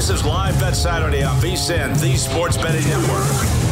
This is Live Bet Saturday on VSIN, the Sports Betting Network.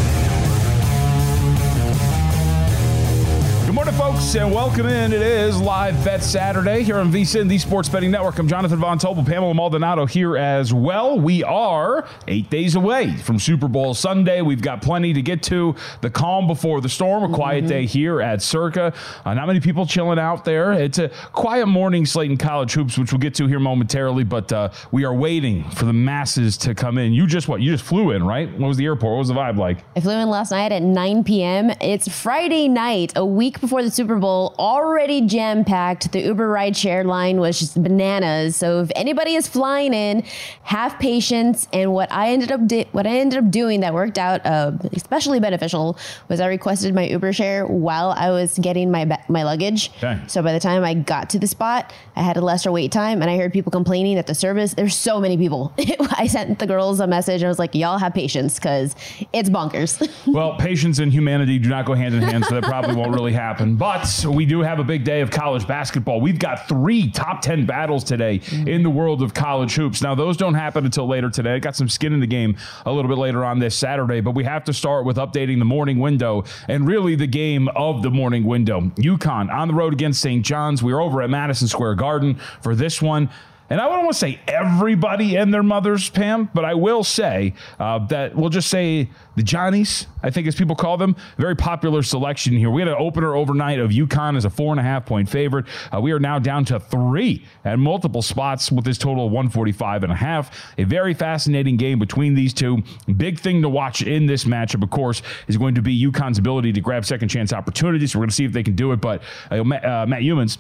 Folks, and welcome in. It is Live Bet Saturday here on VSIN, the Sports Betting Network. I'm Jonathan Von Tobel, Pamela Maldonado here as well. We are eight days away from Super Bowl Sunday. We've got plenty to get to. The calm before the storm, a quiet day here at Circa. Uh, not many people chilling out there. It's a quiet morning slate in college hoops, which we'll get to here momentarily, but uh, we are waiting for the masses to come in. You just what? You just flew in, right? What was the airport? What was the vibe like? I flew in last night at 9 p.m. It's Friday night, a week before the Super Bowl, already jam packed. The Uber rideshare line was just bananas. So if anybody is flying in, have patience. And what I ended up di- what I ended up doing that worked out uh, especially beneficial was I requested my Uber share while I was getting my ba- my luggage. Okay. So by the time I got to the spot, I had a lesser wait time, and I heard people complaining that the service. There's so many people. I sent the girls a message. I was like, "Y'all have patience, because it's bonkers." Well, patience and humanity do not go hand in hand, so that probably won't really happen. But we do have a big day of college basketball. We've got three top 10 battles today mm. in the world of college hoops. Now, those don't happen until later today. I got some skin in the game a little bit later on this Saturday, but we have to start with updating the morning window and really the game of the morning window. UConn on the road against St. John's. We're over at Madison Square Garden for this one. And I don't want to say everybody and their mothers, Pam, but I will say uh, that we'll just say the Johnnies, I think as people call them, very popular selection here. We had an opener overnight of UConn as a four and a half point favorite. Uh, we are now down to three at multiple spots with this total of 145 and a half. A very fascinating game between these two. Big thing to watch in this matchup, of course, is going to be UConn's ability to grab second chance opportunities. We're going to see if they can do it, but uh, Matt, uh, Matt Youmans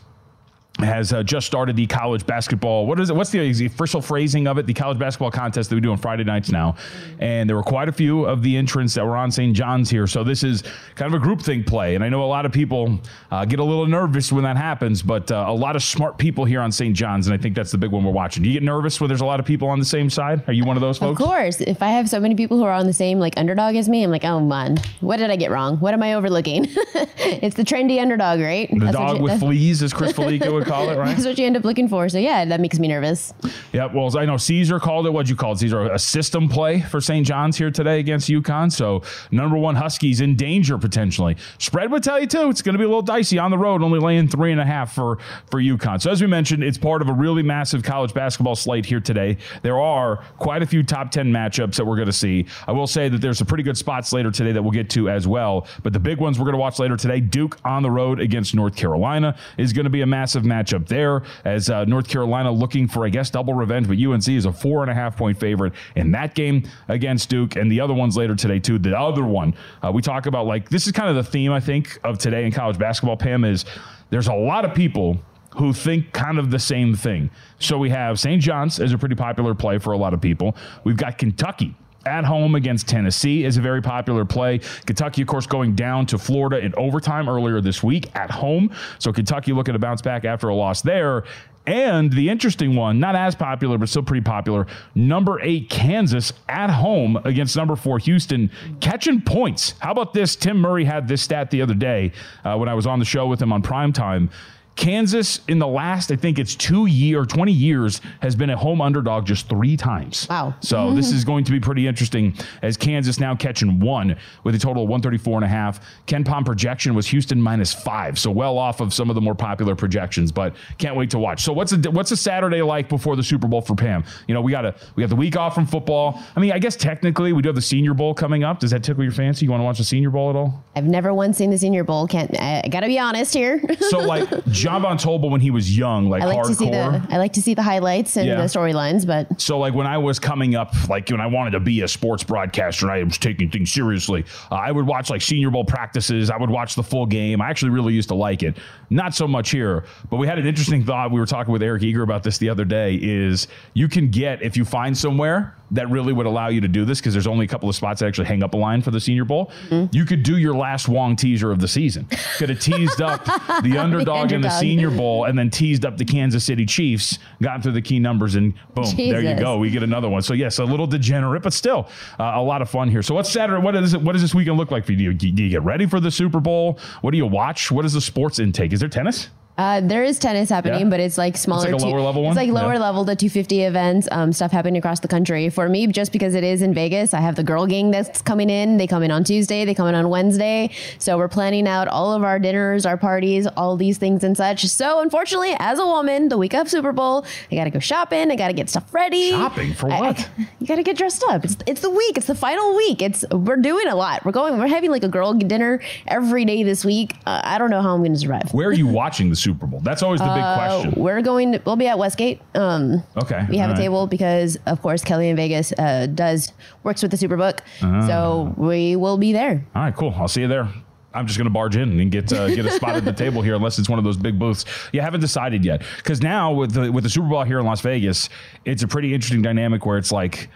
has uh, just started the college basketball. What is it? What's the, the official phrasing of it? The college basketball contest that we do on Friday nights now, and there were quite a few of the entrants that were on St. John's here. So this is kind of a group thing play, and I know a lot of people uh, get a little nervous when that happens, but uh, a lot of smart people here on St. John's, and I think that's the big one we're watching. Do you get nervous when there's a lot of people on the same side? Are you one of those folks? Of course. If I have so many people who are on the same like underdog as me, I'm like, oh man, what did I get wrong? What am I overlooking? it's the trendy underdog, right? The That's dog you- with fleas, as Chris Fallica would call it, right? That's what you end up looking for. So yeah, that makes me nervous. Yeah, well, I know Caesar called it. What'd you call it, Caesar? A system play for St. John's here today against UConn. So number one Huskies in danger potentially. Spread would tell you too. It's going to be a little dicey on the road, only laying three and a half for for UConn. So as we mentioned, it's part of a really massive college basketball slate here today. There are quite a few top ten matchups that we're going to see. I will say that there's some pretty good spots later today that we'll get to as well. But the big ones we're going to watch later today: Duke on the road against North Carolina is going to be a massive matchup there. As uh, North Carolina looking for, I guess, double revenge, but UNC is a four and a half point favorite in that game against Duke, and the other ones later today too. The other one uh, we talk about, like this is kind of the theme I think of today in college basketball. Pam is there's a lot of people who think kind of the same thing. So we have St. John's as a pretty popular play for a lot of people. We've got Kentucky at home against Tennessee is a very popular play. Kentucky, of course, going down to Florida in overtime earlier this week at home. So Kentucky looking to bounce back after a loss there. And the interesting one, not as popular, but still pretty popular, number eight Kansas at home against number four Houston, catching points. How about this? Tim Murray had this stat the other day uh, when I was on the show with him on primetime. Kansas in the last, I think it's two year, 20 years, has been a home underdog just three times. Wow. So this is going to be pretty interesting as Kansas now catching one with a total of 134 and a half. KenPom projection was Houston minus five. So well off of some of the more popular projections, but can't wait to watch. So what's a, what's a Saturday like before the Super Bowl for Pam? You know, we got a, we got the week off from football. I mean, I guess technically we do have the Senior Bowl coming up. Does that tickle your fancy? You want to watch the Senior Bowl at all? I've never once seen the Senior Bowl. Can't I, I gotta be honest here. So like John Von Tobel when he was young, like, I like hardcore. to see the I like to see the highlights and Yeah. the storylines, but So, like when I was coming up, like when I wanted to be a sports broadcaster and I was taking things seriously, uh, I would watch like Senior Bowl practices. I would watch the full game. I actually really used to like it. Not so much here, but we had an interesting thought. We were talking with Eric Eager about this the other day. Is you can get if you find somewhere that really would allow you to do this because there's only a couple of spots that actually hang up a line for the Senior Bowl. You could do your last Wong teaser of the season. Could have teased up the underdog in the. Senior Bowl and then teased up the Kansas City Chiefs, got through the key numbers, and boom, there you go. We get another one. So yes, a little degenerate, but still uh, a lot of fun here. So what's Saturday? What is it? What does this weekend look like for you? Do you, do you get ready for the Super Bowl? What do you watch? What is the sports intake? Is there tennis? Uh, there is tennis happening, Yeah? but it's like smaller. a lower level one? It's like lower Yeah. level, the 250 events, um, stuff happening across the country. For me, just because it is in Vegas, I have the girl gang that's coming in. They come in on Tuesday, they come in on Wednesday. So we're planning out all of our dinners, our parties, all these things and such. So unfortunately, as a woman, the week of Super Bowl, I got to go shopping. I got to get stuff ready. Shopping for I- I- what? you got to get dressed up. It's, it's the week. It's the final week. It's we're doing a lot. We're going. We're having like a girl dinner every day this week. Uh, I don't know how I'm going to survive. Where are you watching the Super Bowl? That's always the big Uh, question. we're going. To, we'll be at Westgate. Um, Okay, We have all a right. table because, of course, Kelly in Vegas uh, does works with the Superbook, Ah. so we will be there. All right, cool. I'll see you there. I'm just going to barge in and get uh, get a spot at the table here, unless it's one of those big booths. You haven't decided yet, because now with the with the Super Bowl here in Las Vegas, it's a pretty interesting dynamic where it's like.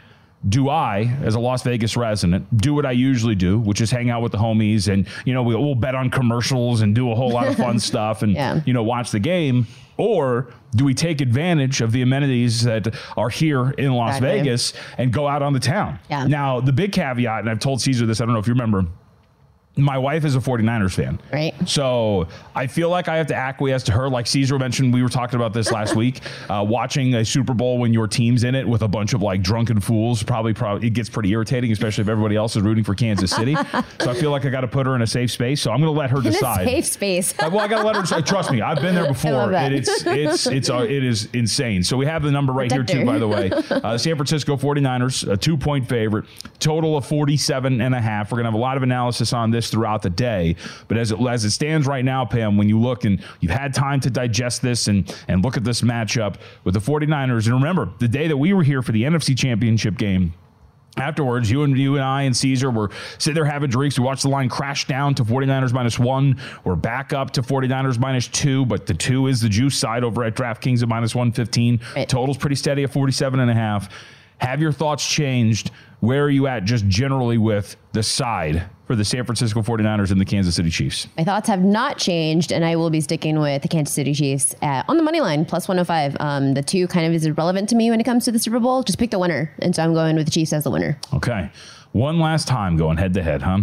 Do I, as a Las Vegas resident, do what I usually do, which is hang out with the homies and, you know, we- we'll bet on commercials and do a whole lot of fun stuff and, Yeah. you know, watch the game? Or do we take advantage of the amenities that are here in Las Exactly. Vegas and go out on the town? Yeah. Now, the big caveat, and I've told Caesar this, I don't know if you remember, my wife is a 49ers fan. Right. So I feel like I have to acquiesce to her. Like Caesar mentioned, we were talking about this last week. Uh, watching a Super Bowl when your team's in it with a bunch of like drunken fools probably probably it gets pretty irritating, especially if everybody else is rooting for Kansas City. so I feel like I got to put her in a safe space. So I'm going to let her In a decide. safe space. Uh, well, I gotta let her decide. Trust me, I've been there before. and it's it's it's uh, it is insane. So we have the number right here too. By the way, uh, San Francisco 49ers, a two point favorite, total of 47 and a half. We're gonna have a lot of analysis on this throughout the day. But as it as it stands right now, Pam, when you look and you've had time to digest this and and look at this matchup with the 49ers, and remember the day that we were here for the NFC Championship game. Afterwards, you and you and I and Caesar were sitting there having drinks. We watched the line crash down to 49ers minus one. We're back up to 49ers minus two, but the two is the juice side over at DraftKings at minus 115. Right. Total's pretty steady at 47 and a half. Have your thoughts changed? Where are you at just generally with the side for the San Francisco 49ers and the Kansas City Chiefs? My thoughts have not changed, and I will be sticking with the Kansas City Chiefs at, on the money line plus 105. Um, the two kind of is irrelevant to me when it comes to the Super Bowl. Just pick the winner, and so I'm going with the Chiefs as the winner. Okay. One last time going head to head, huh?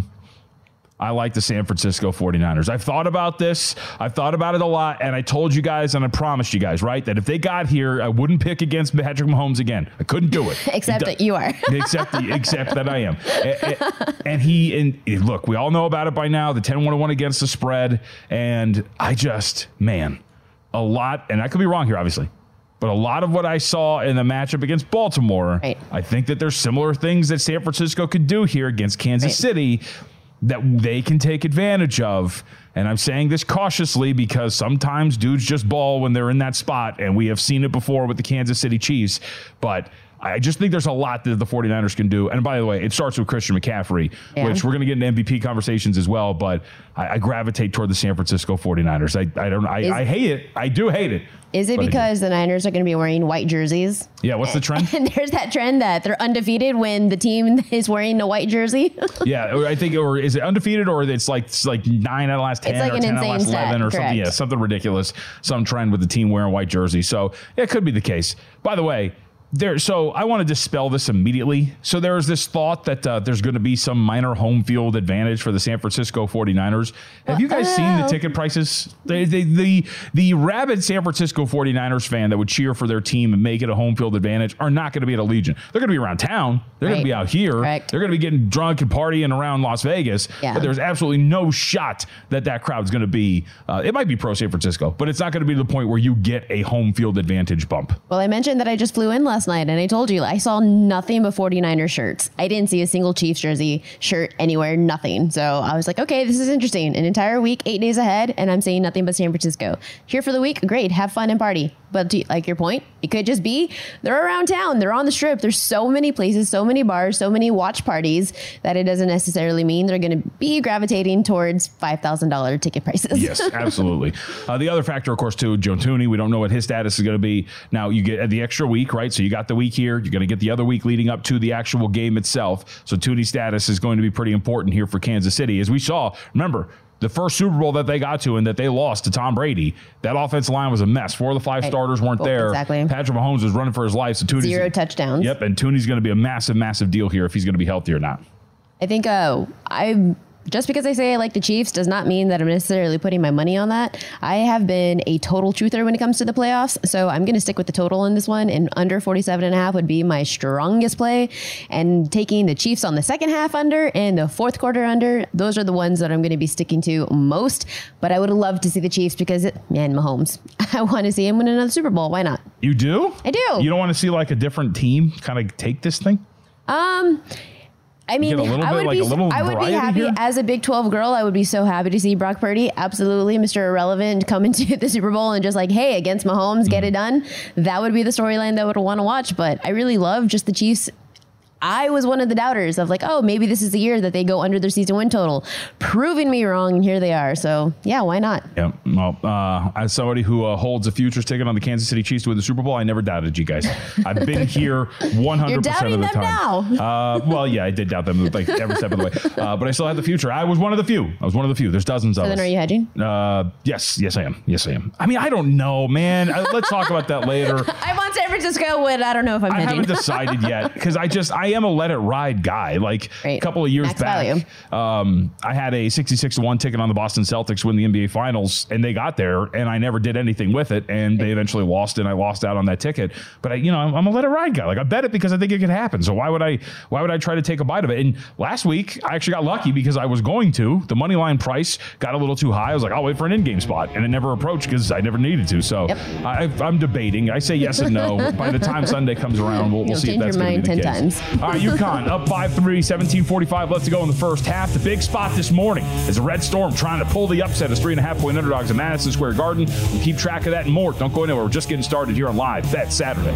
I like the San Francisco 49ers. I've thought about this. I've thought about it a lot. And I told you guys, and I promised you guys, right, that if they got here, I wouldn't pick against Patrick Mahomes again. I couldn't do it. Except It that you are. except, except that I am. A- a- And he, and look, we all know about it by now the 10 1 1 against the spread. And I just, man, a lot, and I could be wrong here, obviously. But a lot of what I saw in the matchup against Baltimore, Right. I think that there's similar things that San Francisco could do here against Kansas Right. City that they can take advantage of. And I'm saying this cautiously because sometimes dudes just ball when they're in that spot, and we have seen it before with the Kansas City Chiefs. But I just think there's a lot that the 49ers can do. And by the way, it starts with Christian McCaffrey, Yeah. which we're going to get into MVP conversations as well. But I, I gravitate toward the San Francisco 49ers. I, I don't. I, Is- I hate it. I do hate it. Is it because the Niners are going to be wearing white jerseys? Yeah. What's the trend? And there's that trend that they're undefeated when the team is wearing a white jersey. Yeah, I think, or is it undefeated, or it's like it's like nine out of the last ten, like or ten out of the last eleven, or something. Yeah, something ridiculous. Some trend with the team wearing white jersey. So yeah, it could be the case. By the way. There, so I want to dispel this immediately. So there is this thought that uh, there's going to be some minor home field advantage for the San Francisco 49ers. Have you guys seen the ticket prices? They, they, the the rabid San Francisco 49ers fan that would cheer for their team and make it a home field advantage are not going to be at Allegiant. They're going to be around town. They're going to be out here. Correct. They're going to be getting drunk and partying around Las Vegas. Yeah. But there's absolutely no shot that that crowd's going to be. Uh, it might be pro San Francisco, but it's not going to be to the point where you get a home field advantage bump. Well, I mentioned that I just flew in last night and I told you I saw nothing but 49er shirts. I didn't see a single Chiefs jersey shirt anywhere, nothing. So I was like, okay, this is interesting. An entire week, eight days ahead, and I'm seeing nothing but San Francisco. Here for the week, great, have fun and party. But like your point, it could just be they're around town, they're on the strip. There's so many places, so many bars, so many watch parties that it doesn't necessarily mean they're going to be gravitating towards $5,000 ticket prices. Yes, absolutely. Uh, the other factor, of course, too, Joe Thuney. We don't know what his status is going to be. Now you get at the extra week, right? So you got the week here. You're going to get the other week leading up to the actual game itself. So Thuney's status is going to be pretty important here for Kansas City, as we saw. Remember. The first Super Bowl that they got to and that they lost to Tom Brady, that offensive line was a mess. Four of the five Right. starters weren't Well, there. exactly. Patrick Mahomes was running for his life. So Thuney's Zero touchdowns. Yep, and Thuney's going to be a massive, massive deal here if he's going to be healthy or not. I think uh, I just because I say I like the Chiefs does not mean that I'm necessarily putting my money on that. I have been a total truther when it comes to the playoffs, so I'm going to stick with the total in this one. And under 47 and a half would be my strongest play. And taking the Chiefs on the second half under and the fourth quarter under, those are the ones that I'm going to be sticking to most. But I would love to see the Chiefs because, it, man, Mahomes, I want to see him win another Super Bowl. Why not? You do? I do. You don't want to see like a different team kind of take this thing? Um, I mean, I would like, be, a little I would be happy here? as a Big Twelve girl. I would be so happy to see Brock Purdy, absolutely, Mr. Irrelevant, come into the Super Bowl and just like, hey, against Mahomes, get it mm-hmm. done. That would be the storyline that I would want to watch. But I really love just the Chiefs. I was one of the doubters of like, oh, maybe this is the year that they go under their season win total, proving me wrong, and here they are. So yeah, why not? Yeah. Well, uh, as somebody who uh, holds a futures ticket on the Kansas City Chiefs to win the Super Bowl, I never doubted you guys. I've been here 100% You're doubting of the them time. now. Uh, well, yeah, I did doubt them like every step of the way, uh, but I still had the future. I was one of the few. I was one of the few. There's dozens of So us. then, are you hedging? Uh, yes, yes, I am. Yes, I am. I mean, I don't know, man. Uh, let's talk about that later. I'm on San Francisco, but I don't know if I'm I hedging. haven't decided yet because I just I am a let it ride guy. Like a couple of years Max back, um, I had a sixty-six to one ticket on the Boston Celtics win the NBA Finals, and they got there, and I never did anything with it, and they eventually lost, and I lost out on that ticket. But I, you know, I'm, I'm a let it ride guy. Like I bet it because I think it could happen. So why would I? Why would I try to take a bite of it? And last week I actually got lucky because I was going to the money line price got a little too high. I was like, I'll wait for an in-game spot, and it never approached because I never needed to. So Yep. I, I'm debating. I say yes and no. By the time Sunday comes around, we'll, we'll see if that's going to be the mind case. 10 times. All right, UConn up 5 3, 17 45. Let's go in the first half. The big spot this morning is the Red Storm trying to pull the upset as three and a half point underdogs at Madison Square Garden. We'll keep track of that and more. Don't go anywhere. We're just getting started here on Live Bet Saturday.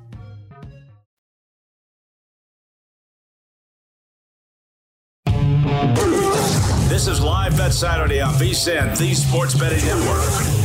This is Live Bet Saturday on VSIN, the Sports Betting Network.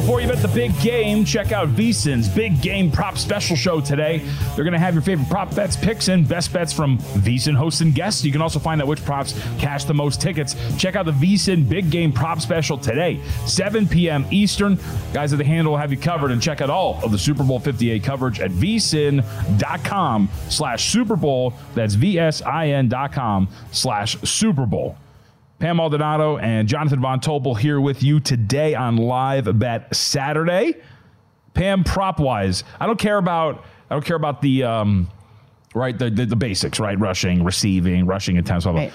Before you bet the big game, check out VSIN's big game prop special show today. They're going to have your favorite prop bets, picks, and best bets from VSIN hosts and guests. You can also find out which props cash the most tickets. Check out the VSIN big game prop special today, 7 p.m. Eastern. Guys at the handle will have you covered and check out all of the Super Bowl 58 coverage at vsin.com slash Super Bowl. That's V-S-I-N dot com slash Super Bowl. Pam Maldonado and Jonathan Von Tobel here with you today on Live Bet Saturday. Pam, prop wise, I don't care about I don't care about the um, right the, the, the basics, right? Rushing, receiving, rushing attempts. Blah, blah. Right.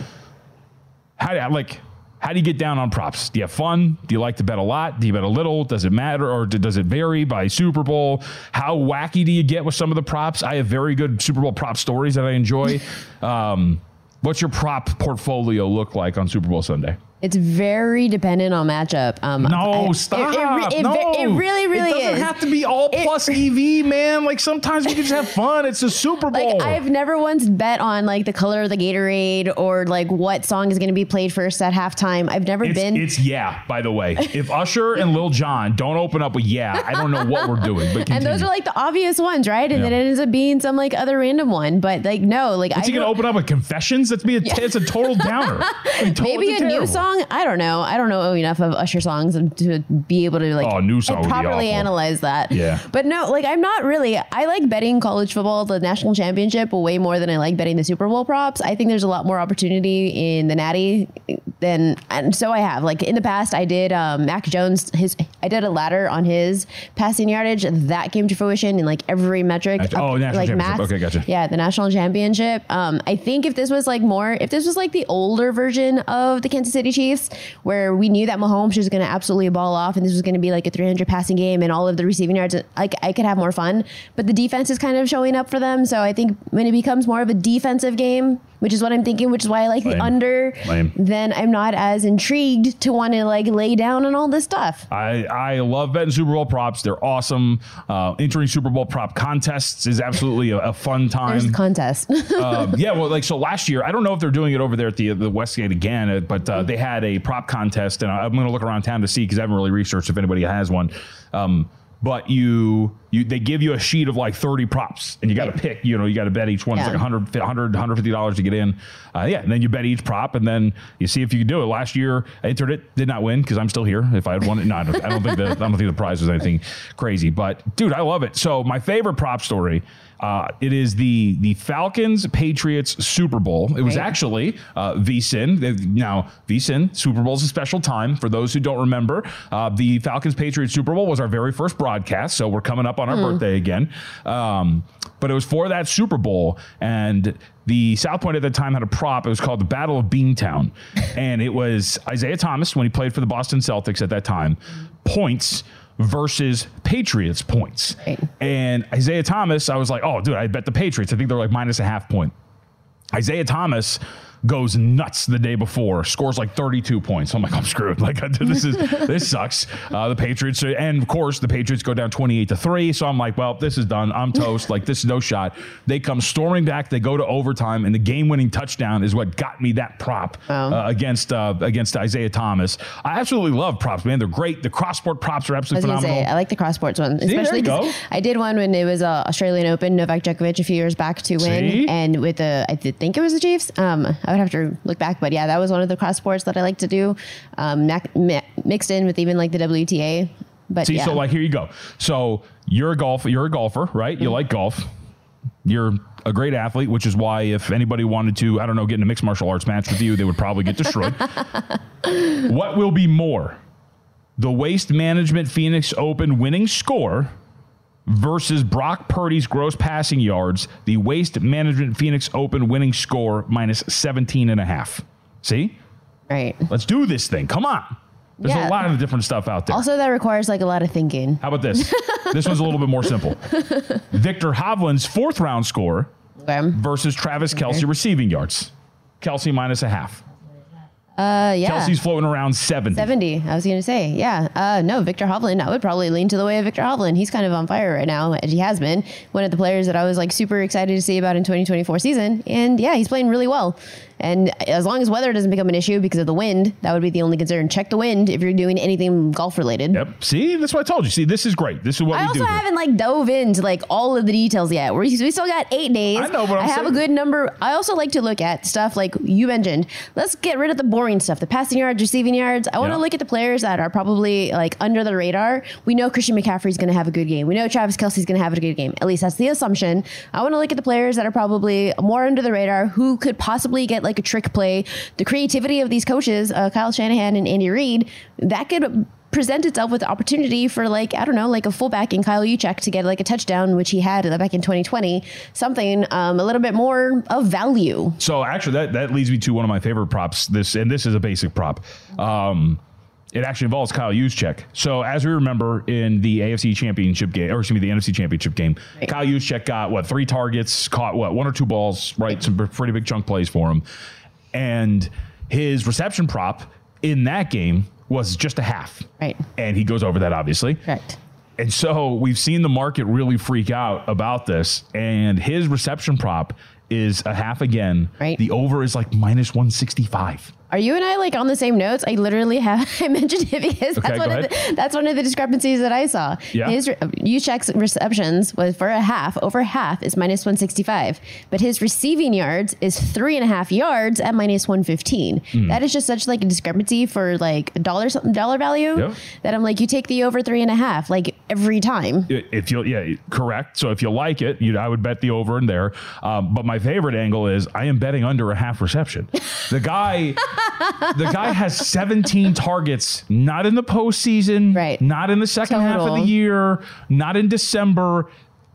How do like how do you get down on props? Do you have fun? Do you like to bet a lot? Do you bet a little? Does it matter or does it vary by Super Bowl? How wacky do you get with some of the props? I have very good Super Bowl prop stories that I enjoy. um, what's your prop portfolio look like on Super Bowl Sunday? It's very dependent on matchup. Um, No, I- stop. It, it, it, no. it really, really It doesn't is. have to be all plus EV, man. Like sometimes we can just have fun. It's a Super Bowl. Like I've never once bet on like the color of the Gatorade or like what song is going to be played first at halftime. I've never it's, been. it's yeah, by the way. If Usher and Lil Jon don't open up with yeah, I don't know what we're doing. But and those are like the obvious ones, right? And Yeah. then it ends up being some like other random one. But like no, like What's I he gonna open up with confessions? That's be a it's a total downer. I mean, total- Maybe a new terrible. Song. I don't know. I don't know enough of Usher songs to be able to like Oh, new song properly analyze that. Yeah. But no, like I'm not really. I like betting college football, the national championship, way more than I like betting the Super Bowl props. I think there's a lot more opportunity in the Natty than, and so I have. Like in the past, I did um, Mac Jones. His I did a ladder on his passing yardage. That came to fruition in like every metric. Nat- oh, national like championship. Okay, gotcha. Yeah, the national championship. Um, I think if this was like more, if this was like the older version of the Kansas City Chiefs, where we knew that Mahomes was going to absolutely ball off, and this was going to be like a 300 passing game, and all of the receiving yards, like I could have more fun. But the defense is kind of showing up for them, so I think when it becomes more of a defensive game, which is what I'm thinking, which is why I like Lame. the under, Lame. then I'm not as intrigued to want to like lay down on all this stuff. I, I love betting Super Bowl props. They're awesome. Uh, entering Super Bowl prop contests is absolutely a, a fun time. There's contest. um, yeah, well, like so last year, I don't know if they're doing it over there at the the Westgate again, uh, but uh, they had a prop contest, and I'm going to look around town to see because I haven't really researched if anybody has one. Um, but you you they give you a sheet of like 30 props and you got to pick you know you got to bet each one. It's like 100 100 150 dollars to get in. Uh, yeah and then you bet each prop and then you see if you can do it. Last year I entered it did not win because I'm still here. If I had won it no I don't, I don't think the I don't think the prize was anything crazy but dude I love it. So my favorite prop story uh, it is the the Falcons Patriots Super Bowl. It was Right. actually uh, VSIN. Now VSIN Super Bowl is a special time for those who don't remember. Uh, the Falcons Patriots Super Bowl was our very first broadcast, so we're coming up on our Hmm. birthday again. Um, but it was for that Super Bowl, and the South Point at the time had a prop. It was called the Battle of Beantown, and it was Isaiah Thomas when he played for the Boston Celtics at that time, points versus Patriots points. And Isaiah Thomas, I was like, oh, dude, I bet the Patriots. I think they're like minus a half point. Isaiah Thomas goes nuts the day before, scores like 32 points. I'm like, I'm screwed. Like this is this sucks. Uh, the Patriots, and of course, the Patriots go down 28 to three. So I'm like, well, this is done. I'm toast. like this is no shot. They come storming back. They go to overtime, and the game-winning touchdown is what got me that prop uh, against uh, against Isaiah Thomas. I absolutely love props, man. They're great. The cross-sport props are absolutely gonna phenomenal. say I like the cross sports one, especially you 'cause go. I did one when it was uh, Australian Open, Novak Djokovic a few years back to win, See? and with the I did think it was the Chiefs. Um, I would have to look back, but yeah, that was one of the cross sports that I like to do, um, mi- mixed in with even like the WTA. But See, yeah. so like here you go. So you're a golf, you're a golfer, right? Mm-hmm. You like golf. You're a great athlete, which is why if anybody wanted to, I don't know, get in a mixed martial arts match with you, they would probably get destroyed. what will be more? The Waste Management Phoenix Open winning score versus Brock Purdy's gross passing yards, the Waste Management Phoenix Open winning score minus 17 and a half. See? Right. Let's do this thing. Come on. There's Yeah. a lot of different stuff out there. also that requires like a lot of thinking. How about this? this one's a little bit more simple. Viktor Hovland's fourth round score versus Travis Kelce receiving yards. Kelce minus a half. Uh, yeah. Kelce's floating around 70. 70. I was going to say, yeah. Uh, no, Viktor Hovland. I would probably lean to the way of Viktor Hovland. He's kind of on fire right now, as he has been. One of the players that I was like super excited to see about in 2024 season. And yeah, he's playing really well. And as long as weather doesn't become an issue because of the wind, that would be the only concern. Check the wind if you're doing anything golf related. Yep. See, that's what I told you. See, this is great. This is what I we also do. haven't like dove into like all of the details yet. We, we still got eight days. I know, but I'm I have saying- a good number. I also like to look at stuff like you mentioned. Let's get rid of the boring stuff, the passing yards, receiving yards. I want to Yeah. look at the players that are probably like under the radar. We know Christian McCaffrey's going to have a good game. We know Travis Kelce's going to have a good game. At least that's the assumption. I want to look at the players that are probably more under the radar who could possibly get like a trick play. The creativity of these coaches, uh, Kyle Shanahan and Andy Reid, that could present itself with the opportunity for like I don't know like a fullback in Kyle Juszczyk to get like a touchdown which he had back in 2020 something um, a little bit more of value So actually, that that leads me to one of my favorite props. This and this is a basic prop. Um, it actually involves Kyle Juszczyk. So as we remember in the AFC Championship game, or excuse me, the NFC Championship game, Kyle Juszczyk got what three targets, caught what one or two balls, right? Some pretty big chunk plays for him, and his reception prop in that game was just a half. Right. And he goes over that obviously. Correct. And so we've seen the market really freak out about this. And his reception prop is a half again. Right. The over is like minus 165. Are you and I like on the same notes? I literally have I mentioned it because Okay, that's one of the, that's one of the discrepancies that I saw. Yeah. His Juszczyk's receptions was for a half over half is minus one sixty five, but his receiving yards is three and a half yards at minus one fifteen. Hmm. That is just such like a discrepancy for like a dollar something dollar value Yep. that I'm like you take the over three and a half like every time. If you, yeah, correct. So if you like it, you, I would bet the over in there. Um, but my favorite angle is I am betting under a half reception. The guy, the guy has 17 targets, not in the postseason, right? Not in the second half of the year, not in December,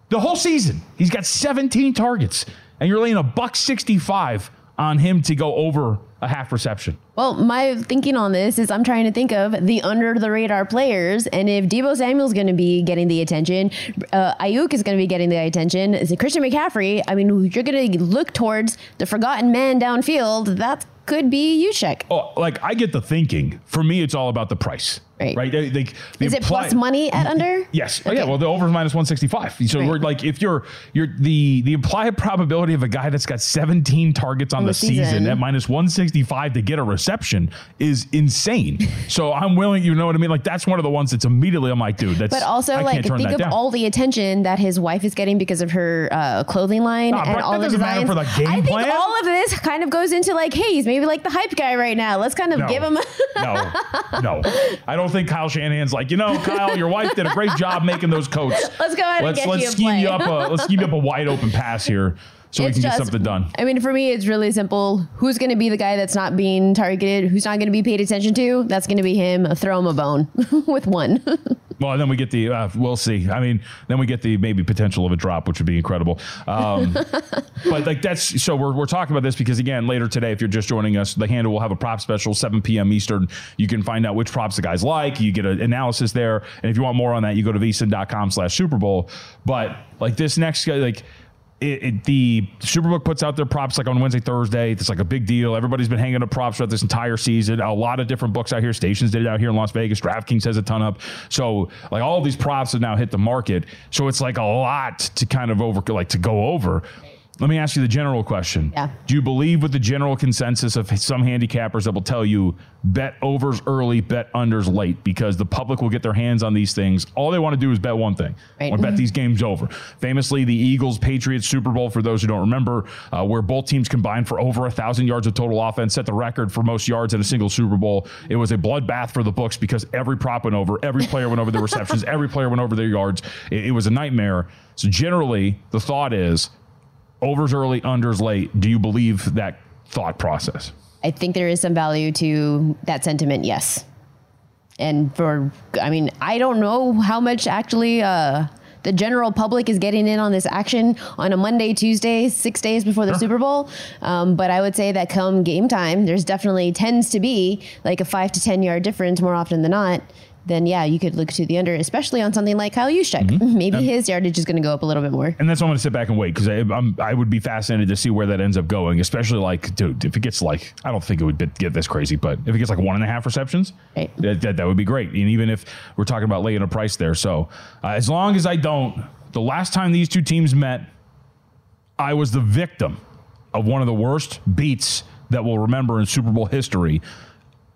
the whole season. He's got 17 targets, and you're laying a buck 65 on him to go over a half reception. Well, my thinking on this is I'm trying to think of the under the radar players, and if Deebo Samuel's going to be getting the attention, uh, Aiyuk is going to be getting the attention. Is it Christian McCaffrey? I mean, you're going to look towards the forgotten man downfield. That could be Juszczyk. Oh, like I get the thinking. For me, it's all about the price. Right. Right. They, they, they Is it apply- plus money at under? Yes. Oh, yeah. Well, the over is minus one sixty five. So Right. we're like, if you're you're the the implied probability of a guy that's got seventeen targets on On the, the season. season. at minus one sixty five to get a reception is insane. so I'm willing. You know what I mean? Like that's one of the ones that's immediately I'm like, dude, that's. But also, I like, think of down. all the attention that his wife is getting because of her uh, clothing line Nah, and all the designs. for the game I think plan. all of this kind of goes into like, hey, he's maybe like the hype guy right now. Let's kind of No. give him. A no, no. I don't think Kyle Shanahan's like, you know, Kyle, your wife did a great job making those coats. Let's go ahead let's, get let's you scheme play. you up a let's scheme you up a wide open pass here so we can get something done. I mean, for me, it's really simple. Who's going to be the guy that's not being targeted? Who's not going to be paid attention to? That's going to be him. Throw him a bone with one. Well, then we get the uh, we'll see. I mean, then we get the maybe potential of a drop, which would be incredible. Um, but like that's so we're, we're talking about this because again later today, if you're just joining us, the handle will have a prop special 7 p.m. Eastern. You can find out which props the guys like. You get an analysis there, and if you want more on that, you go to vsin.com/slash Super Bowl. But like this next guy, like it, it, the Superbook puts out their props like on Wednesday, Thursday. It's like a big deal. Everybody's been hanging up props throughout this entire season. A lot of different books out here. Stations did it out here in Las Vegas. DraftKings has a ton up. So like all these props have now hit the market. So it's like a lot to kind of over like to go over. Let me ask you the general question. Yeah. Do you believe with the general consensus of some handicappers that will tell you bet overs early, bet unders late because the public will get their hands on these things? All they want to do is bet one thing. Right. Or bet these games over. Famously, the Eagles Patriots Super Bowl, for those who don't remember, uh, where both teams combined for over a thousand yards of total offense, set the record for most yards in a single Super Bowl. It was a bloodbath for the books because every prop went over, every player went over their receptions, every player went over their yards. It, it was a nightmare. So generally, the thought is overs early, unders late. Do you believe that thought process? I think there is some value to that sentiment, yes. And for, I mean, I don't know how much actually uh, the general public is getting in on this action on a Monday, Tuesday, six days before the Super Bowl. Um, but I would say that come game time, there's definitely tends to be like a five to 10 yard difference more often than not. Then, yeah, you could look to the under, especially on something like Kyle Juszczyk. Maybe Yep. his yardage is going to go up a little bit more. And that's why I'm going to sit back and wait because I'm I would be fascinated to see where that ends up going. Especially like, dude, if it gets like, I don't think it would be- get this crazy, but if it gets like one and a half receptions, Right. that, that, that would be great. And even if we're talking about laying a price there, so uh, as long as I don't, the last time these two teams met, I was the victim of one of the worst beats that we'll remember in Super Bowl history.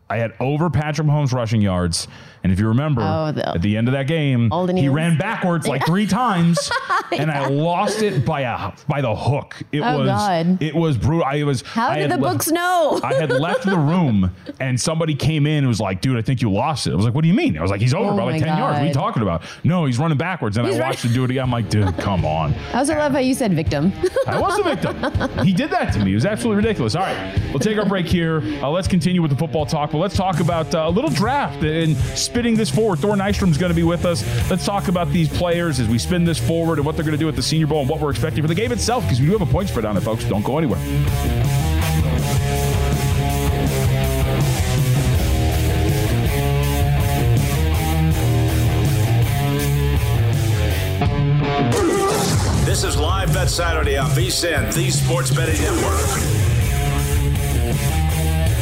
I had over Patrick Mahomes rushing yards, and if you remember, Oh, the- at the end of that game, he ran backwards like three times, and I lost it by a by the hook. It Oh, was God. it was brutal. I was How I did the left- books know? I had left the room, and somebody came in and was like, "Dude, I think you lost it." I was like, "What do you mean?" I was like, "He's over Oh by like ten yards. What are you talking about?" No, he's running backwards, and He's I watched him do it again. I'm like, "Dude, come on." I also love how you said victim. I was the victim. He did that to me. It was absolutely ridiculous. All right, we'll take our break here. Uh, let's continue with the football talk, but let's talk about uh, a little draft and spinning this forward. Thor Nystrom's going to be with us. Let's talk about these players as we spin this forward and what they're going to do at the Senior Bowl and what we're expecting for the game itself because we do have a point spread on it, folks. Don't go anywhere. This is Live Bet Saturday on VSIN, the Sports Betting Network.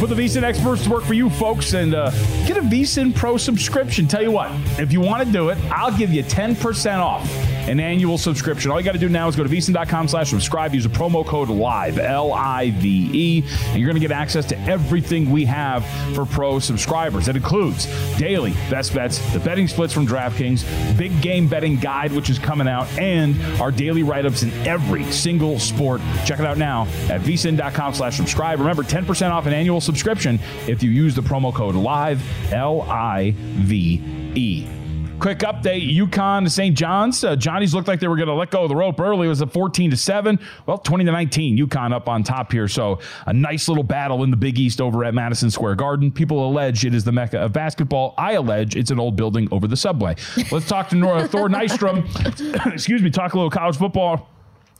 Put the VSIN experts to work for you, folks, and uh, get a VSIN Pro subscription. Tell you what, if you want to do it, I'll give you 10% off an annual subscription. All you got to do now is go to VSIN.com slash subscribe. Use a promo code LIVE, L-I-V-E, and you're going to get access to everything we have for pro subscribers. That includes daily best bets, the betting splits from DraftKings, big game betting guide, which is coming out, and our daily write-ups in every single sport. Check it out now at vsin.com slash subscribe. Remember, 10% off an annual subscription if you use the promo code LIVE, L-I-V-E. Quick update: UConn to St. John's. Uh, Johnny's looked like they were going to let go of the rope early. It was a 14 to seven. Well, 20 to 19. UConn up on top here. So a nice little battle in the Big East over at Madison Square Garden. People allege it is the mecca of basketball. I allege it's an old building over the subway. Let's talk to Nora Thor Nystrom. Excuse me. Talk a little college football.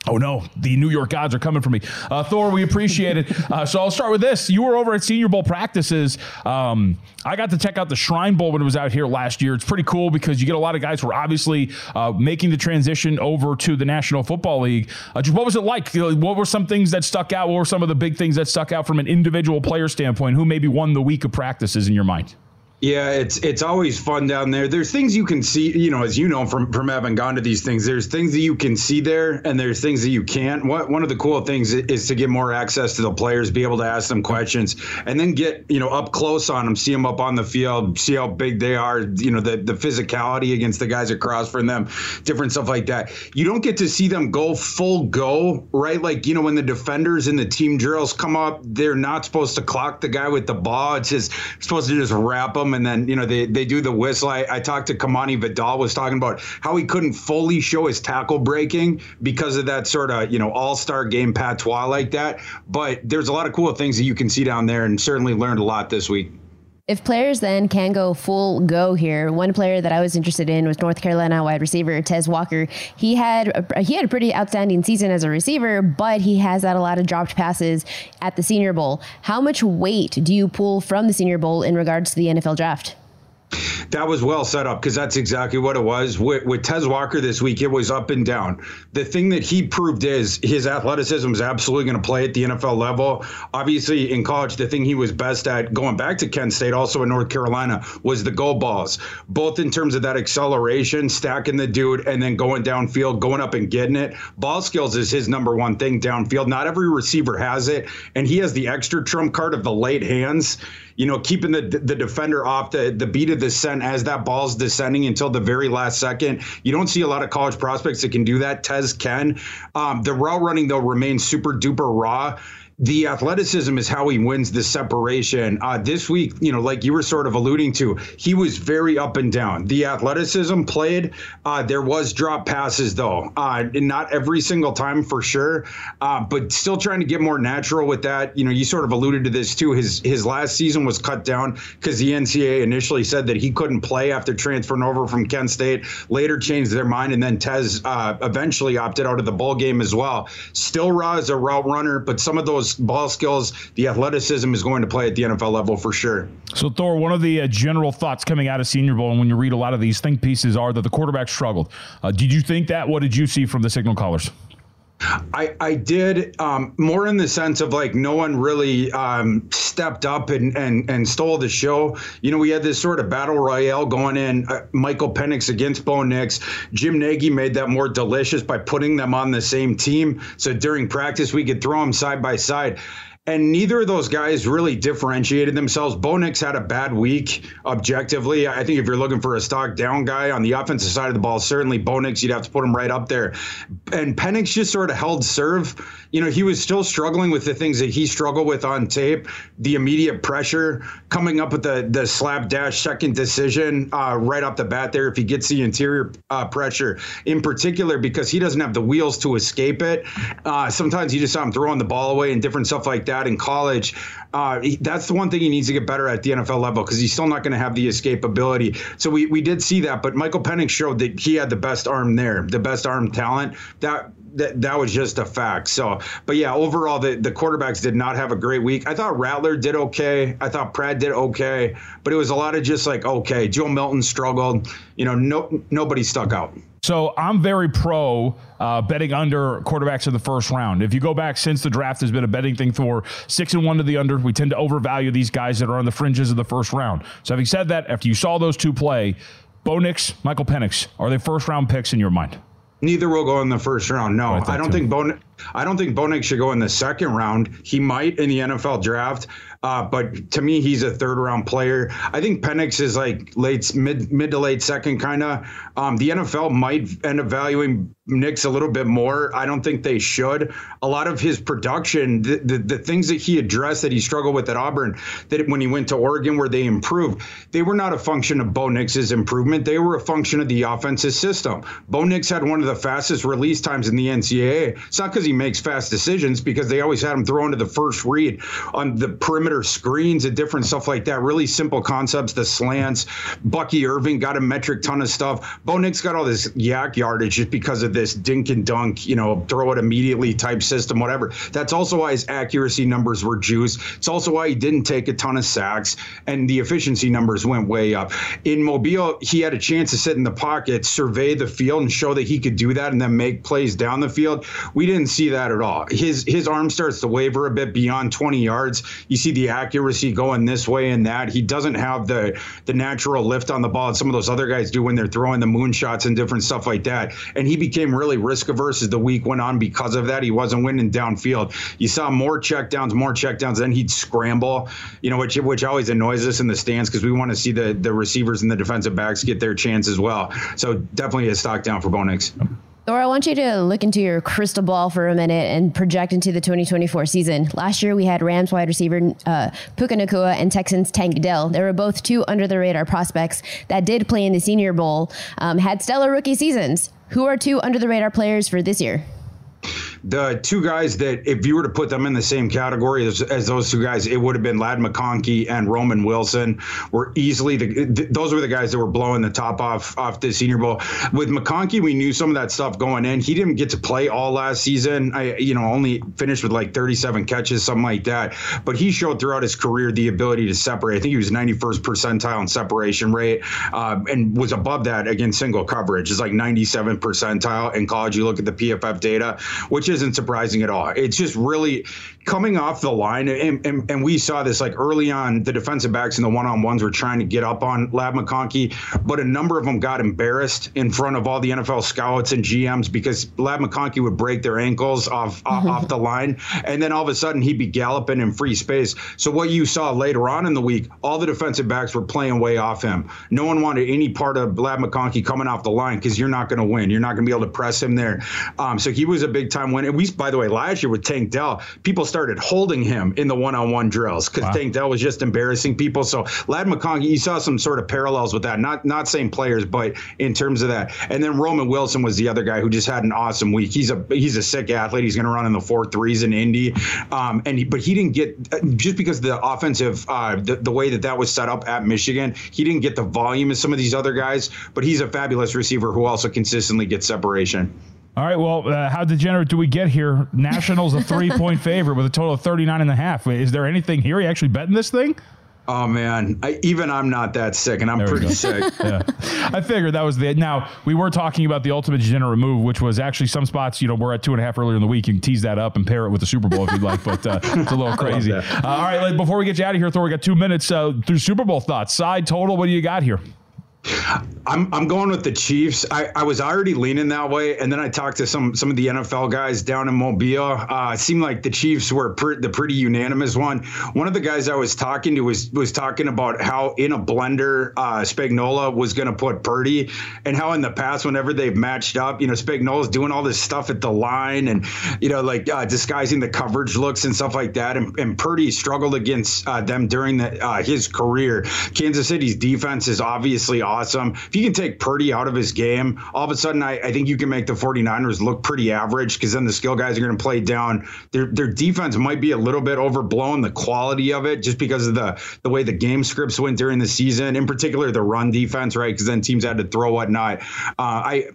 Oh no, the New York gods are coming for me. Uh, Thor, we appreciate it. Uh, so I'll start with this. You were over at Senior Bowl practices. Um, I got to check out the Shrine Bowl when it was out here last year. It's pretty cool because you get a lot of guys who are obviously uh, making the transition over to the National Football League. Uh, what was it like? What were some things that stuck out? What were some of the big things that stuck out from an individual player standpoint? Who maybe won the week of practices in your mind? Yeah, it's it's always fun down there. There's things you can see, you know, as you know from from having gone to these things. There's things that you can see there, and there's things that you can't. What one of the cool things is to get more access to the players, be able to ask them questions, and then get you know up close on them, see them up on the field, see how big they are. You know, the the physicality against the guys across from them, different stuff like that. You don't get to see them go full go, right? Like you know, when the defenders and the team drills come up, they're not supposed to clock the guy with the ball. It's just supposed to just wrap them and then you know they, they do the whistle. I, I talked to Kimani Vidal was talking about how he couldn't fully show his tackle breaking because of that sort of you know all star game patois like that. But there's a lot of cool things that you can see down there, and certainly learned a lot this week. If players then can go full go here, one player that I was interested in was North Carolina wide receiver Tez Walker. He had a, he had a pretty outstanding season as a receiver, but he has had a lot of dropped passes at the Senior Bowl. How much weight do you pull from the Senior Bowl in regards to the NFL draft? That was well set up because that's exactly what it was. With, with Tez Walker this week, it was up and down. The thing that he proved is his athleticism is absolutely going to play at the NFL level. Obviously, in college, the thing he was best at going back to Kent State, also in North Carolina, was the go balls, both in terms of that acceleration, stacking the dude, and then going downfield, going up and getting it. Ball skills is his number one thing downfield. Not every receiver has it, and he has the extra trump card of the late hands you know, keeping the the defender off the the beat of the descent as that ball's descending until the very last second. You don't see a lot of college prospects that can do that. Tez can. Um, the route running though remains super duper raw the athleticism is how he wins the separation. Uh, this week, you know, like you were sort of alluding to, he was very up and down. The athleticism played. Uh, there was drop passes though, uh, not every single time for sure, uh, but still trying to get more natural with that. You know, you sort of alluded to this too. His his last season was cut down because the NCAA initially said that he couldn't play after transferring over from Kent State. Later changed their mind, and then Tez uh, eventually opted out of the bowl game as well. Still raw as a route runner, but some of those ball skills, the athleticism is going to play at the NFL level for sure. So, Thor, one of the uh, general thoughts coming out of Senior Bowl, and when you read a lot of these think pieces, are that the quarterback struggled. Uh, did you think that? What did you see from the signal callers? I, I did um, more in the sense of like no one really um, stepped up and, and, and stole the show. You know, we had this sort of battle royale going in. Uh, Michael Penix against Bo Nix. Jim Nagy made that more delicious by putting them on the same team. So during practice, we could throw them side by side. And neither of those guys really differentiated themselves. Bo Nix had a bad week objectively. I think if you're looking for a stock down guy on the offensive side of the ball, certainly Bo Nix, you'd have to put him right up there. And Penix just sort of held serve. You know, he was still struggling with the things that he struggled with on tape, the immediate pressure, coming up with the the slapdash second decision uh, right off the bat there if he gets the interior uh, pressure in particular because he doesn't have the wheels to escape it. Uh, sometimes you just saw him throwing the ball away and different stuff like that that in college. Uh, that's the one thing he needs to get better at the NFL level because he's still not going to have the escapability. So we, we did see that, but Michael Penix showed that he had the best arm there, the best arm talent. That that, that was just a fact. So, but yeah, overall, the, the quarterbacks did not have a great week. I thought Rattler did okay. I thought Pratt did okay, but it was a lot of just like, okay, Joe Milton struggled. You know, no, nobody stuck out. So I'm very pro uh, betting under quarterbacks in the first round. If you go back since the draft has been a betting thing for six and one to the under, we tend to overvalue these guys that are on the fringes of the first round. So having said that, after you saw those two play, Bo Nix, Michael Penix, are they first round picks in your mind? Neither will go in the first round. No, I, I don't too. think Bo. I don't think Bo Nix should go in the second round. He might in the NFL draft. Uh, but to me, he's a third round player. I think Penix is like late, mid, mid to late second kind of. Um, the NFL might end up valuing Nix a little bit more. I don't think they should. A lot of his production, the, the, the things that he addressed that he struggled with at Auburn, that when he went to Oregon where they improved, they were not a function of Bo Nix's improvement. They were a function of the offensive system. Bo Nix had one of the fastest release times in the NCAA. It's not because he makes fast decisions, because they always had him throw into the first read on the perimeter screens and different stuff like that. Really simple concepts, the slants. Bucky Irving got a metric ton of stuff. Bo Nix got all this YAC yardage just because of this dink and dunk, you know, throw it immediately type system, whatever. That's also why his accuracy numbers were juiced. It's also why he didn't take a ton of sacks and the efficiency numbers went way up. In Mobile, he had a chance to sit in the pocket, survey the field, and show that he could do that and then make plays down the field. We didn't see that at all. His his arm starts to waver a bit beyond 20 yards. You see the accuracy going this way and that. He doesn't have the the natural lift on the ball that some of those other guys do when they're throwing the moonshots and different stuff like that. And he became became really risk averse as the week went on because of that. He wasn't winning downfield. You saw more checkdowns, more checkdowns. Then he'd scramble, you know, which which always annoys us in the stands because we want to see the the receivers and the defensive backs get their chance as well. So definitely a stock down for Bo Nix. Thor, I want you to look into your crystal ball for a minute and project into the 2024 season. Last year, we had Rams wide receiver uh, Puka Nacua and Texans Tank Dell. They were both two under the radar prospects that did play in the Senior Bowl, um, had stellar rookie seasons. Who are two under the radar players for this year? The two guys that, if you were to put them in the same category as, as those two guys, it would have been Ladd McConkey and Roman Wilson. Were easily the th- those were the guys that were blowing the top off off the Senior Bowl. With McConkey, we knew some of that stuff going in. He didn't get to play all last season. I, you know, only finished with like 37 catches, something like that. But he showed throughout his career the ability to separate. I think he was 91st percentile in separation rate, uh, and was above that against single coverage. It's like 97 percentile in college. You look at the PFF data, which isn't surprising at all. It's just really coming off the line, and, and, and we saw this like early on. The defensive backs and the one on ones were trying to get up on Ladd McConkey, but a number of them got embarrassed in front of all the NFL scouts and GMs because Ladd McConkey would break their ankles off mm-hmm. off the line, and then all of a sudden he'd be galloping in free space. So what you saw later on in the week, all the defensive backs were playing way off him. No one wanted any part of Ladd McConkey coming off the line because you're not going to win. You're not going to be able to press him there. Um, so he was a big time win. And we, by the way, last year with Tank Dell, people started holding him in the one on one drills because wow. Tank Dell was just embarrassing people. So Ladd McConkey, you saw some sort of parallels with that. Not not same players, but in terms of that. And then Roman Wilson was the other guy who just had an awesome week. He's a he's a sick athlete. He's going to run in the four threes in Indy. Um, and he, but he didn't get just because the offensive uh, the, the way that that was set up at Michigan, he didn't get the volume as some of these other guys. But he's a fabulous receiver who also consistently gets separation. All right. Well, uh, how degenerate do we get here? Nationals a three point favorite with a total of 39 and a half. Is there anything here? Are you actually betting this thing? Oh man, I, even I'm not that sick, and I'm pretty sick. yeah. I figured that was the. Now we were talking about the ultimate degenerate move, which was actually some spots. You know, we're at two and a half earlier in the week. You can tease that up and pair it with the Super Bowl if you'd like, but uh, it's a little crazy. Uh, all right, before we get you out of here, Thor, we got two minutes uh, through Super Bowl thoughts. Side total, what do you got here? I'm I'm going with the Chiefs. I, I was already leaning that way, and then I talked to some some of the NFL guys down in Mobile. Uh, it seemed like the Chiefs were pre- the pretty unanimous one. One of the guys I was talking to was was talking about how in a blender uh, Spagnuolo was going to put Purdy, and how in the past whenever they've matched up, you know Spagnuolo's doing all this stuff at the line, and you know like uh, disguising the coverage looks and stuff like that. And, and Purdy struggled against uh, them during the, uh, his career. Kansas City's defense is obviously awesome. If you can take Purdy out of his game, all of a sudden I, I think you can make the 49ers look pretty average because then the skill guys are going to play down. Their their defense might be a little bit overblown, the quality of it, just because of the the way the game scripts went during the season, in particular the run defense, right? Because then teams had to throw whatnot. Uh, I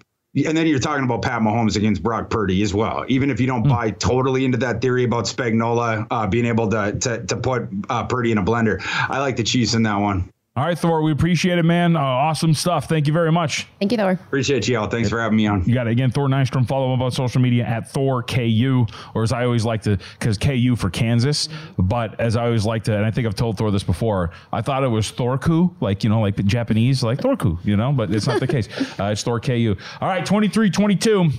and then you're talking about Pat Mahomes against Brock Purdy as well. Even if you don't mm. buy totally into that theory about Spagnuolo uh, being able to to, to put uh, Purdy in a blender, I like the Chiefs in that one. All right, Thor, we appreciate it, man. Uh, awesome stuff. Thank you very much. Thank you, Thor. Appreciate you all. Thanks for having me on. You got it again, Thor Nystrom. Follow him on social media at Thor KU, or as I always like to, because KU for Kansas. But as I always like to, and I think I've told Thor this before, I thought it was Thorku, like, you know, like the Japanese, like Thorku, you know, but it's not the case. Uh, it's Thor KU. All right, 23 22.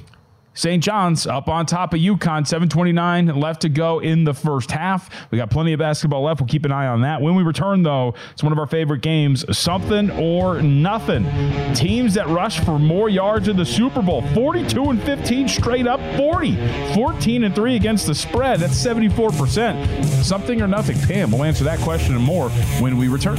St. John's up on top of UConn, 729 left to go in the first half. We got plenty of basketball left. We'll keep an eye on that. When we return, though, it's one of our favorite games something or nothing. Teams that rush for more yards in the Super Bowl 42 and 15 straight up 40, 14 and 3 against the spread. That's 74%. Something or nothing. Pam will answer that question and more when we return.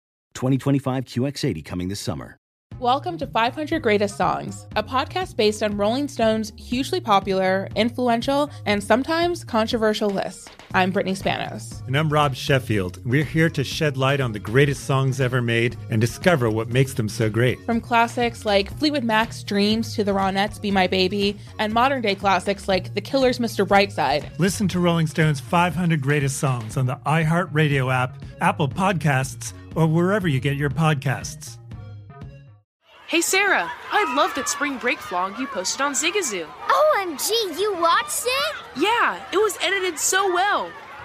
2025 QX80 coming this summer. Welcome to 500 Greatest Songs, a podcast based on Rolling Stone's hugely popular, influential, and sometimes controversial list. I'm Brittany Spanos. And I'm Rob Sheffield. We're here to shed light on the greatest songs ever made and discover what makes them so great. From classics like Fleetwood Mac's Dreams to the Ronettes' Be My Baby, and modern day classics like The Killer's Mr. Brightside. Listen to Rolling Stone's 500 Greatest Songs on the iHeartRadio app, Apple Podcasts, or wherever you get your podcasts. Hey Sarah, I love that spring break vlog you posted on Zigazoo. OMG, you watched it? Yeah, it was edited so well.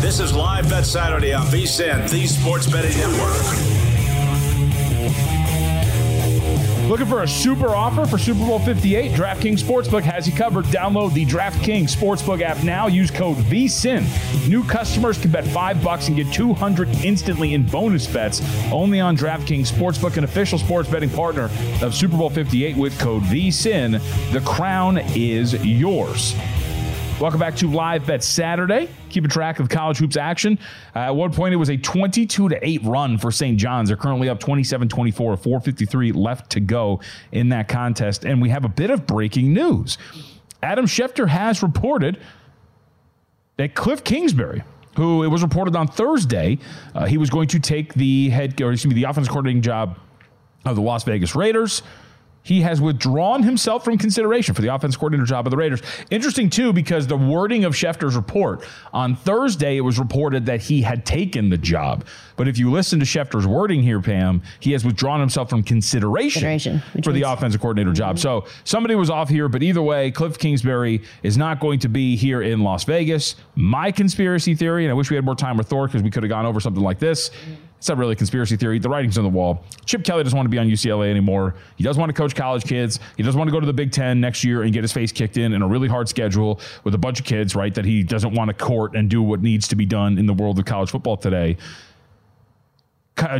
This is Live Bet Saturday on VSIN, the Sports Betting Network. Looking for a super offer for Super Bowl 58? DraftKings Sportsbook has you covered. Download the DraftKings Sportsbook app now. Use code VSIN. New customers can bet 5 bucks and get 200 instantly in bonus bets only on DraftKings Sportsbook, an official sports betting partner of Super Bowl 58 with code VSIN. The crown is yours. Welcome back to Live Bet Saturday. Keeping track of college hoops action. Uh, at one point, it was a 22 to 8 run for St. John's. They're currently up 27 24, 453 left to go in that contest. And we have a bit of breaking news. Adam Schefter has reported that Cliff Kingsbury, who it was reported on Thursday, uh, he was going to take the head, or excuse me, the offense coordinating job of the Las Vegas Raiders. He has withdrawn himself from consideration for the offense coordinator job of the Raiders. Interesting, too, because the wording of Schefter's report on Thursday, it was reported that he had taken the job. But if you listen to Schefter's wording here, Pam, he has withdrawn himself from consideration, Consideration, for the offensive coordinator job. Mhm. So somebody was off here, but either way, Cliff Kingsbury is not going to be here in Las Vegas. My conspiracy theory, and I wish we had more time with Thor because we could have gone over something like this. It's not really a conspiracy theory. The writing's on the wall. Chip Kelly doesn't want to be on UCLA anymore. He doesn't want to coach college kids. He doesn't want to go to the Big Ten next year and get his face kicked in in a really hard schedule with a bunch of kids, right? That he doesn't want to court and do what needs to be done in the world of college football today.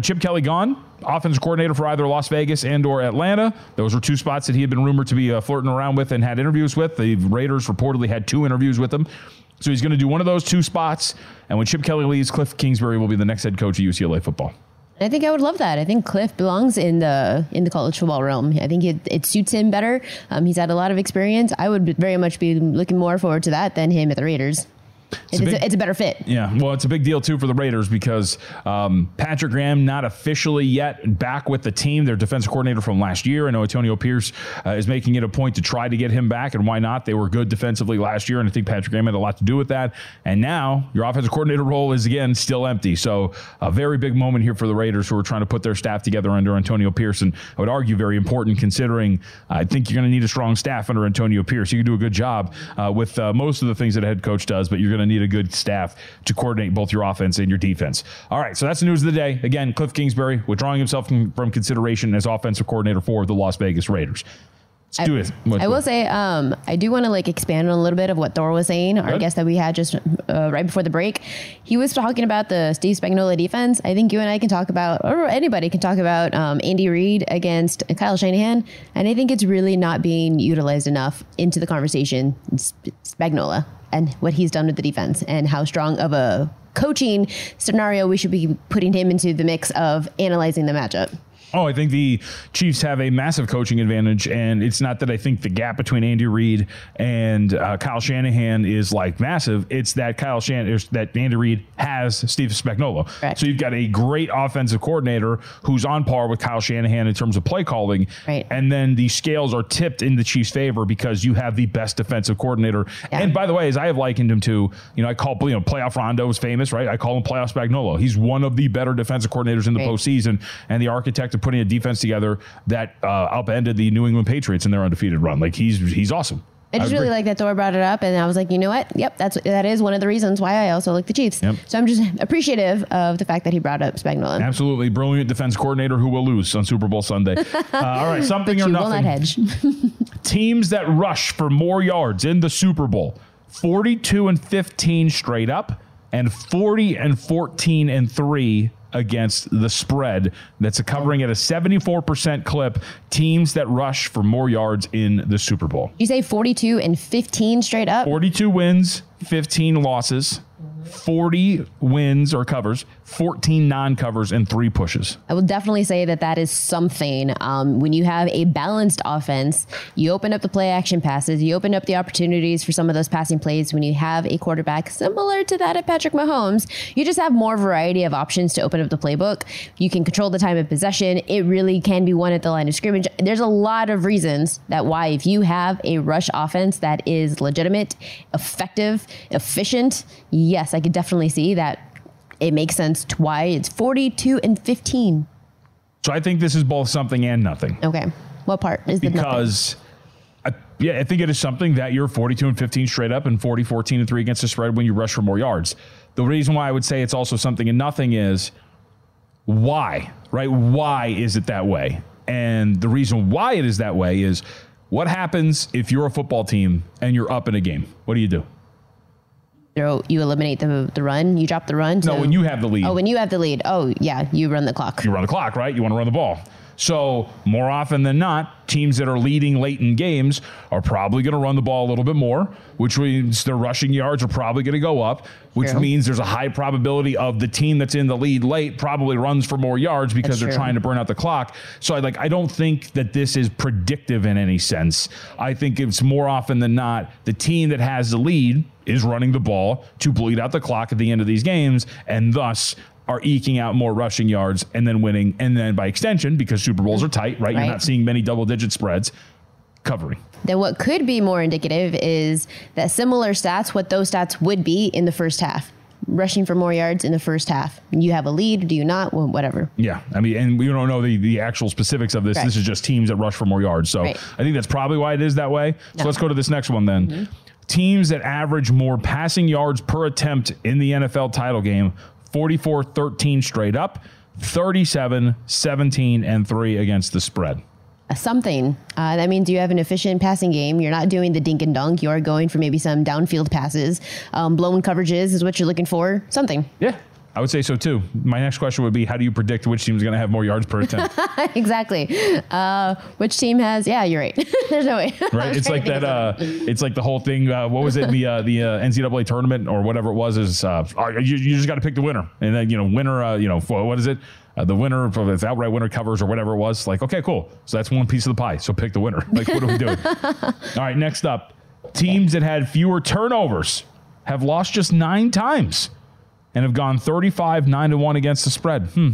Chip Kelly gone, offensive coordinator for either Las Vegas and or Atlanta. Those were two spots that he had been rumored to be uh, flirting around with and had interviews with. The Raiders reportedly had two interviews with him. So he's going to do one of those two spots. And when Chip Kelly leaves, Cliff Kingsbury will be the next head coach of UCLA football. I think I would love that. I think Cliff belongs in the in the college football realm. I think it, it suits him better. Um, he's had a lot of experience. I would very much be looking more forward to that than him at the Raiders. It's, a big- a, it's a better fit. Yeah, well, it's a big deal too for the Raiders because um, Patrick Graham not officially yet back with the team. Their defensive coordinator from last year. I know Antonio Pierce uh, is making it a point to try to get him back, and why not? They were good defensively last year, and I think Patrick Graham had a lot to do with that. And now your offensive coordinator role is again still empty. So a very big moment here for the Raiders who are trying to put their staff together under Antonio Pierce, and I would argue very important considering I think you're going to need a strong staff under Antonio Pierce. You can do a good job uh, with uh, most of the things that a head coach does, but you're going to need a good staff to coordinate both your offense and your defense. All right, so that's the news of the day. Again, Cliff Kingsbury withdrawing himself from, from consideration as offensive coordinator for the Las Vegas Raiders. Let's do it. I will say, um, I do want to like expand on a little bit of what Thor was saying, our guest that we had just uh, right before the break. He was talking about the Steve Spagnuolo defense. I think you and I can talk about, or anybody can talk about um, Andy Reid against Kyle Shanahan, and I think it's really not being utilized enough into the conversation. Sp- Spagnuolo and what he's done with the defense, and how strong of a coaching scenario we should be putting him into the mix of analyzing the matchup. Oh, I think the Chiefs have a massive coaching advantage, and it's not that I think the gap between Andy Reid and uh, Kyle Shanahan is like massive. It's that Kyle Shan that Andy Reid has Steve Spagnuolo. Right. So you've got a great offensive coordinator who's on par with Kyle Shanahan in terms of play calling, Right. and then the scales are tipped in the Chiefs' favor because you have the best defensive coordinator. And by the way, as I have likened him to, you know, I call you know playoff Rondo is famous, right? I call him playoff Spagnuolo. He's one of the better defensive coordinators in the Right. postseason, and the architect of putting a defense together that uh, upended the New England Patriots in their undefeated run. Like he's he's awesome. I just agree. really like that Thor brought it up, and I was like, you know what? Yep, that's that is one of the reasons why I also like the Chiefs. Yep. So I'm just appreciative of the fact that he brought up Spagnuolo. Absolutely brilliant defense coordinator who will lose on Super Bowl Sunday. Uh, all right, something or nothing. not. Teams that rush for more yards in the Super Bowl 42 and 15 straight up, and 40 and 14 and 3 against the spread. That's a covering at a 74% clip. Teams that rush for more yards in the Super Bowl. you say 42 and 15 straight up? 42 wins, 15 losses, 40 wins or covers, 14 non covers, and three pushes. I will definitely say that that is something. Um, when you have a balanced offense, you open up the play action passes, you open up the opportunities for some of those passing plays. When you have a quarterback similar to that of Patrick Mahomes, you just have more variety of options to open up the playbook. You can control the time of possession. It really can be won at the line of scrimmage. There's a lot of reasons that why, if you have a rush offense that is legitimate, effective, efficient, yes, I could definitely see that it makes sense to why it's 42 and 15. So I think this is both something and nothing. Okay. What part is the because I, yeah, I think it is something that you're 42 and 15 straight up and 40, 14 and 3 against the spread when you rush for more yards. The reason why I would say it's also something and nothing is why, right? Why is it that way? And the reason why it is that way is what happens if you're a football team and you're up in a game? What do you do? You, you eliminate the the run. You drop the run. No, when you have the lead. Oh, when you have the lead. Oh, yeah, you run the clock. you run the clock, right? You want to run the ball. So, more often than not, teams that are leading late in games are probably going to run the ball a little bit more, which means their rushing yards are probably going to go up, which True. means there's a high probability of the team that's in the lead late probably runs for more yards because That's they're true. trying to burn out the clock. So, I like I don't think that this is predictive in any sense. I think it's more often than not the team that has the lead is running the ball to bleed out the clock at the end of these games and thus are eking out more rushing yards and then winning. And then by extension, because Super Bowls are tight, right? You're not seeing many double digit spreads, covering. Then what could be more indicative is that similar stats, what those stats would be in the first half. Rushing for more yards in the first half. You have a lead, do you not? Well, whatever. Yeah. I mean, and we don't know the, the actual specifics of this. Right. This is just teams that rush for more yards. So Right. I think that's probably why it is that way. So let's go to this next one then. Mm-hmm. Teams that average more passing yards per attempt in the NFL title game 44 13 straight up, 37 17 and 3 against the spread. Something. Uh, that means you have an efficient passing game. You're not doing the dink and dunk. You are going for maybe some downfield passes. Um, blown coverages is what you're looking for. Something. Yeah. I would say so too. My next question would be how do you predict which team is going to have more yards per attempt? exactly. Uh, which team has? Yeah, you're right. There's no way. Right? It's like that. Uh, it's like the whole thing. Uh, what was it? in The uh, the uh, NCAA tournament or whatever it was is uh, you, you just got to pick the winner, and then you know winner. Uh, you know what is it? Uh, the winner of the outright winner covers or whatever it was. Like okay, cool. So that's one piece of the pie. So pick the winner. Like what are we doing? All right, next up, teams that had fewer turnovers have lost just nine times and have gone 35 9 to 1 against the spread. Hmm.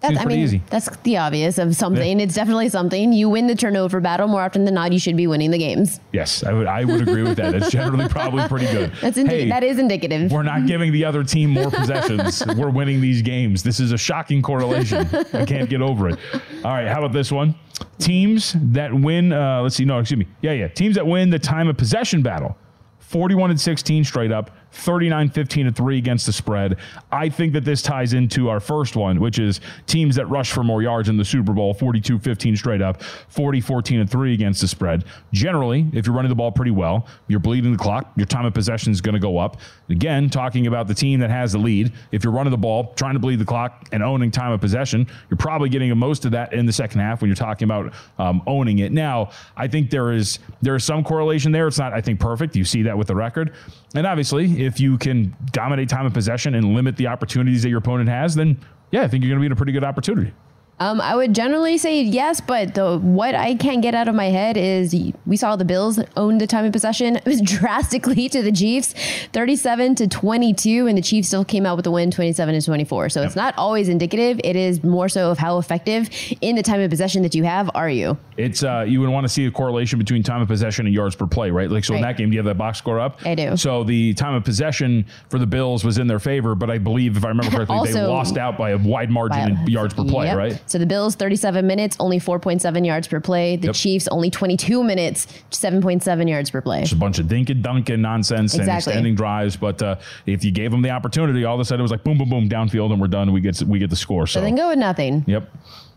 That's, Seems I pretty mean, easy. that's the obvious of something. It's definitely something. You win the turnover battle more often than not. You should be winning the games. Yes, I would I would agree with that. It's generally probably pretty good. That's indi- Hey, that is indicative. We're not giving the other team more possessions. We're winning these games. This is a shocking correlation. I can't get over it. All right, how about this one? Teams that win, uh, let's see, no, excuse me. Yeah, yeah. Teams that win the time of possession battle 41 and 16 straight up, 39 15 and 3 against the spread. I think that this ties into our first one, which is teams that rush for more yards in the Super Bowl 42 15 straight up, 40 14 and 3 against the spread. Generally, if you're running the ball pretty well, you're bleeding the clock, your time of possession is going to go up. Again, talking about the team that has the lead, if you're running the ball, trying to bleed the clock and owning time of possession, you're probably getting most of that in the second half when you're talking about um, owning it. Now, I think there is there is some correlation there. It's not, I think, perfect. You see that with the record. And obviously, if you can dominate time of possession and limit the opportunities that your opponent has, then yeah, I think you're going to be in a pretty good opportunity. Um, I would generally say yes, but the what I can't get out of my head is we saw the Bills own the time of possession. It was drastically to the Chiefs, 37 to 22, and the Chiefs still came out with the win 27 to 24. So yep. it's not always indicative. It is more so of how effective in the time of possession that you have are you. It's uh, you would want to see a correlation between time of possession and yards per play, right? Like so right. in that game, do you have that box score up? I do. So the time of possession for the Bills was in their favor, but I believe if I remember correctly, also, they lost out by a wide margin in yards per play, yep. right? So the Bills 37 minutes, only 4.7 yards per play. The yep. Chiefs only 22 minutes, 7.7 yards per play. Just a bunch of dink and dunk and nonsense exactly. and extending drives. But uh, if you gave them the opportunity, all of a sudden it was like boom, boom, boom, downfield, and we're done. We get we get the score. So, so then go with nothing. Yep.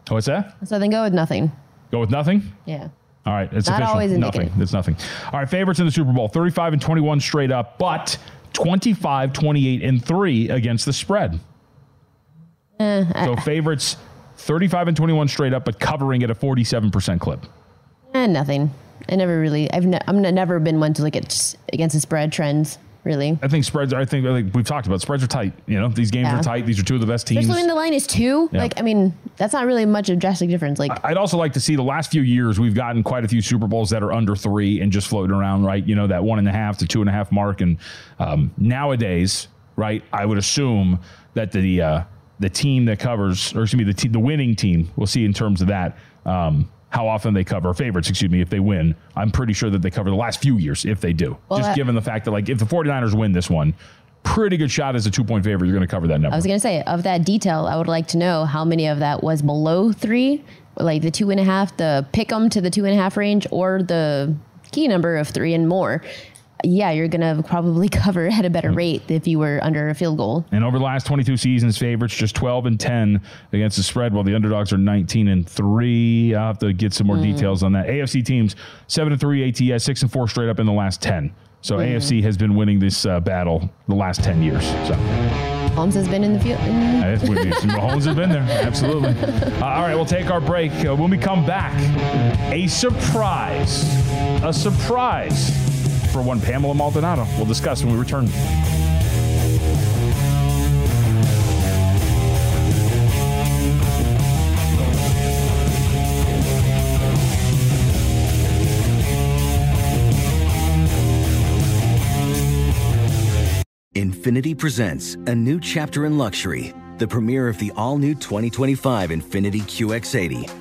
What's that? So then go with nothing. Go with nothing. Yeah. All right, it's Not official. Always nothing. It's nothing. All right, favorites in the Super Bowl: 35 and 21 straight up, but 25, 28 and three against the spread. Uh, so favorites 35 and 21 straight up, but covering at a 47% clip. And eh, nothing. I never really, I've ne- I'm never been one to look at against the spread trends. Really, I think spreads. I think like we've talked about spreads are tight. You know, these games yeah. are tight. These are two of the best teams. Especially when the line is two. Yeah. Like, I mean, that's not really much of a drastic difference. Like, I'd also like to see the last few years we've gotten quite a few Super Bowls that are under three and just floating around, right? You know, that one and a half to two and a half mark. And um, nowadays, right, I would assume that the uh, the team that covers, or excuse me, the te- the winning team, we'll see in terms of that. Um, how often they cover favorites, excuse me, if they win. I'm pretty sure that they cover the last few years if they do. Well, Just given the fact that, like, if the 49ers win this one, pretty good shot as a two point favorite, you're going to cover that number. I was going to say, of that detail, I would like to know how many of that was below three, like the two and a half, the pick them to the two and a half range, or the key number of three and more yeah, you're going to probably cover at a better mm-hmm. rate if you were under a field goal. And over the last 22 seasons, favorites just 12 and 10 against the spread, while the underdogs are 19 and 3. I'll have to get some more mm. details on that. AFC teams 7 and 3 ATS, 6 and 4 straight up in the last 10. So mm. AFC has been winning this uh, battle the last 10 years. So. Holmes has been in the field. Holmes has been there. Absolutely. Uh, all right, we'll take our break. Uh, when we come back, a surprise. A surprise for one Pamela Maldonado. We'll discuss when we return. Infiniti presents a new chapter in luxury, the premiere of the all new 2025 Infiniti QX80,